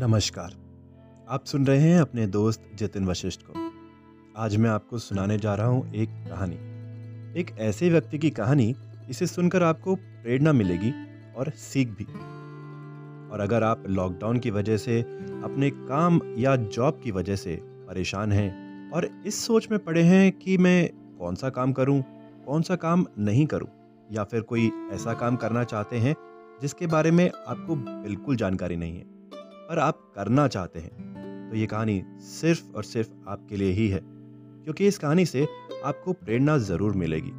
नमस्कार। आप सुन रहे हैं अपने दोस्त जितिन वशिष्ठ को। आज मैं आपको सुनाने जा रहा हूँ एक कहानी। एक ऐसे व्यक्ति की कहानी इसे सुनकर आपको प्रेरणा मिलेगी और सीख भी। और अगर आप लॉकडाउन की वजह से अपने काम या जॉब की वजह से परेशान हैं और इस सोच में पड़े हैं कि मैं कौन सा काम करूँ, कौन सा काम नहीं करूँ, या फिर कोई ऐसा काम करना चाहते हैं जिसके बारे में आपको बिल्कुल जानकारी नहीं है पर आप करना चाहते हैं। तो ये कहानी सिर्फ़ और सिर्फ़ आपके लिए ही है, क्योंकि इस कहानी से आपको प्रेरणा ज़रूर मिलेगी।